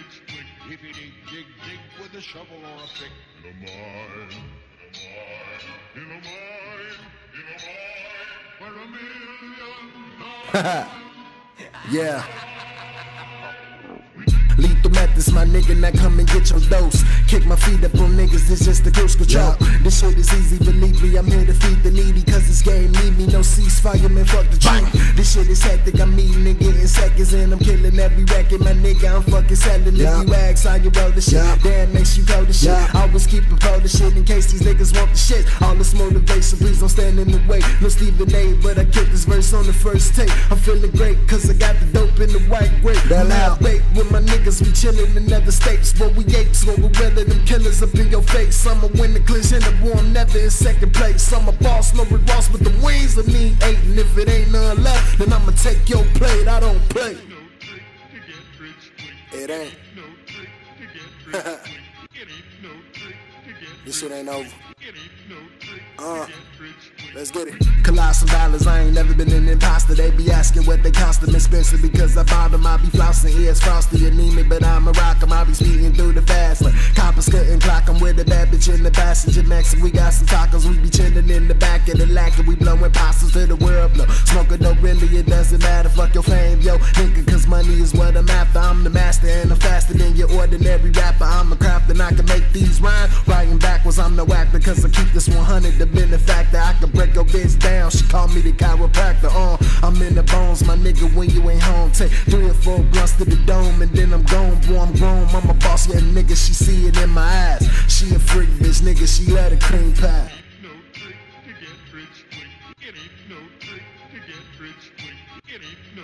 rich quick. Hippity dig dig with a shovel or a pick. In a mine, in a mine, in a mine, in a mine, where a million dollars. Yeah. Methods, my nigga, now come and get your dose. Kick my feet up on niggas, it's just the cruise control. This shit is easy, believe me, I'm here to feed the needy, cause this game need me, no ceasefire, man, fuck the truth. This shit is hectic, I'm eating and getting seconds, and I'm killing every record, my nigga, I'm fucking selling. Yeah. If you ask how you roll the shit, Yeah. damn, makes you go the shit. Always keep a pro the shit in case these niggas want the shit. All this motivation, please don't stand in the way. No Stephen A, but I kicked this verse on the first take. I'm feeling great, cause I got the dope in the white grape. That Now loud. bait with my niggas, we chillin' in other states. But we apes, when we weather them killers up in your face. I'm a winner, clinch in the war, I'm never in second place. I'm a boss, no Rick Ross with the wings, I need eight. And if it ain't none left, then I'ma take your plate. I don't play. No trick to get rich quick. It ain't. No trick to get rich. It ain't no trick to get This shit ain't over. No Uh. Let's get it. Colossal dollars, I ain't never been an imposter. They be asking what they cost them expensive because I bought them. I be flossing ears frosty anemic, but I'm a rock 'em. I be speeding through the fast lane. Coppers couldn't clock 'em with a bad bitch in the passenger max. We got some tacos, we be chillin' in the back of the lack, and we blowing pastas to the world blow. Smoking don't really, it doesn't matter. Fuck your fame, yo, nigga, cause money is what I'm after. I'm the master ordinary rapper. I'm a crafter and I can make these rhyme. Writing backwards, I'm no actor, cause I keep this 100 the benefactor. I can break your bitch down. She call me the chiropractor. Uh, I'm in the bones, my nigga, when you ain't home. Take three or four blunts to the dome, and then I'm gone, boy, I'm grown. I'm a boss, yeah, nigga, she see it in my eyes. She a freak, bitch, nigga, she let a cream pie. No